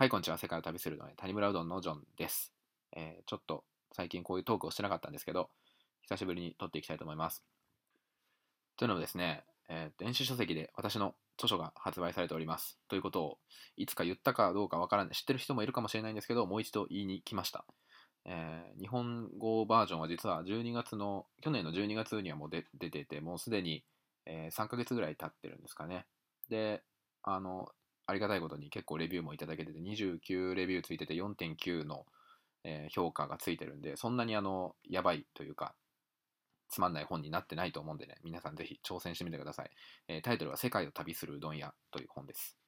はい、こんにちは。世界を旅するのね、谷村うどんのジョンです。えーちょっと最近こういうトークをしてなかったんですけど、久しぶりに撮っていきたいと思います。というのもですね、えー電子書籍で私の著書が発売されております。ということを、いつか言ったかどうかわからない、知ってる人もいるかもしれないんですけど、もう一度言いに来ました。えー日本語バージョンは実は12月の、去年の12月にはもう出出てて、もうすでに、え3ヶ月ぐらい経ってるんですかね。で、あの、ありがたいことに結構レビューもいただけてて、29レビューついてて4.9の、え評価がついてるんで、そんなにあの、やばいというか、つまんない本になってないと思うんでね、皆さんぜひ挑戦してみてください。えータイトルは世界を旅するうどん屋という本です。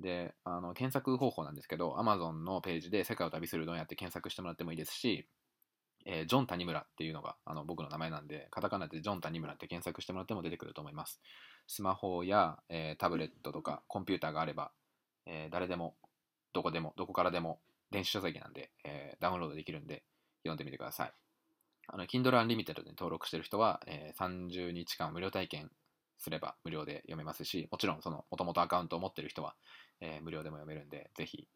で、あの、検索方法なんですけど、Amazon のページで世界を旅するうどん屋って検索してもらってもいいですし、えージョン谷村っていうのがあの僕の名前なんで、カタカナでジョン谷村って検索してもらっても出てくると思います。スマホや、えータブレットとかコンピューターがあれば、えー誰でも、どこでも、どこからでも、電子書籍なんで、えダウンロードできるんで、読んでみてください。あの、Kindle Unlimited に登録してる人は、え30日間無料体験すれば無料で読めますし、もちろん、その、もともとアカウントを持ってる人は、え無料でも読めるんで、ぜひ、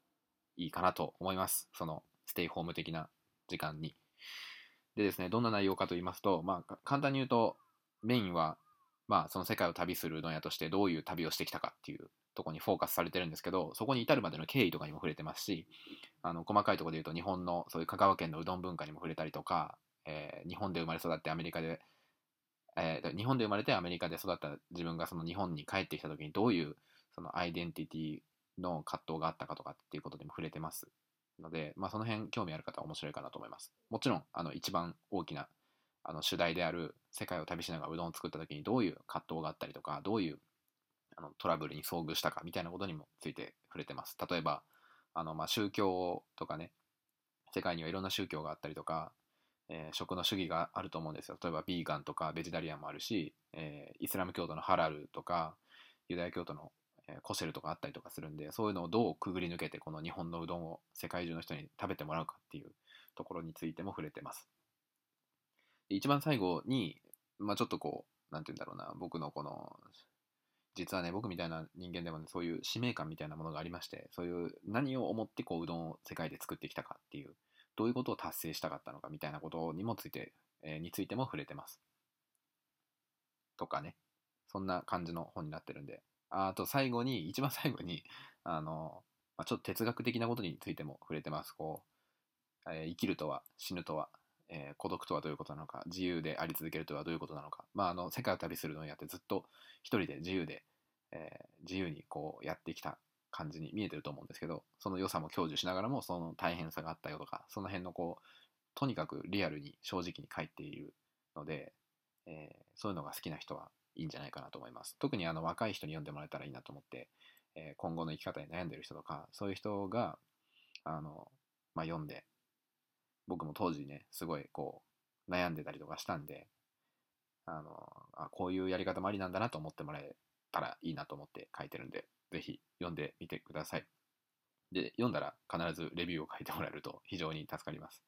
いいかなと思います。その、ステイホーム的な時間に。でですね、どんな内容かと言いますと、まあ、簡単に言うと、メインは、まあ、その世界を旅するうどん屋としてどういう旅をしてきたかっていうところにフォーカスされてるんですけど、そこに至るまでの経緯とかにも触れてますし、あの細かいところで言うと日本のそういう香川県のうどん文化にも触れたりとか、えー日本で生まれ育ってアメリカで、えー日本で生まれてアメリカで育った自分がその日本に帰ってきた時にどういうそのアイデンティティの葛藤があったかとかっていうことにも触れてます。ので、まあ、その辺興味ある方は面白いかなと思います。もちろんあの一番大きなあの主題である世界を旅しながらうどんを作った時にどういう葛藤があったりとかどういうあのトラブルに遭遇したかみたいなことにもついて触れてます。例えばあの、まあ、宗教とかね世界にはいろんな宗教があったりとか、えー食の主義があると思うんですよ。例えばビーガンとかベジタリアンもあるし、えーイスラム教徒のハラルとかユダヤ教徒の、コシェルとかあったりとかするんでそういうのをどうくぐり抜けてこの日本のうどんを世界中の人に食べてもらうかっていうところについても触れてます。一番最後に、まあ、ちょっとこうなんて言うんだろうな僕のこの実はね僕みたいな人間でもねそういう使命感みたいなものがありましてそういう何を思ってこううどんを世界で作ってきたかっていうどういうことを達成したかったのかみたいなことにもついて、えーについても触れてますとかねそんな感じの本になってるんであと最後に一番最後にあの、まあ、ちょっと哲学的なことについても触れてます。こう、えー生きるとは死ぬとはえー孤独とはどういうことなのか自由であり続けるとはどういうことなのか、まあ、あの世界を旅するのをやってずっと一人で自由で、えー自由にこうやってきた感じに見えてると思うんですけどその良さも享受しながらもその大変さがあったよとかその辺のこうとにかくリアルに正直に書いているので、えーそういうのが好きな人はいいんじゃないかなと思います。特にあの若い人に読んでもらえたらいいなと思って、えー今後の生き方に悩んでる人とかそういう人があの、まあ、読んで僕も当時ねすごいこう悩んでたりとかしたんであのあこういうやり方もありなんだなと思ってもらえたらいいなと思って書いてるんでぜひ読んでみてください。で読んだら必ずレビューを書いてもらえると非常に助かります。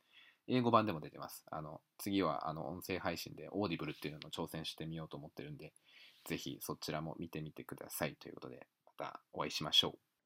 英語版でも出てます。あの次はあの音声配信で Audible っていうのを挑戦してみようと思ってるんでぜひそちらも見てみてくださいということでまたお会いしましょう。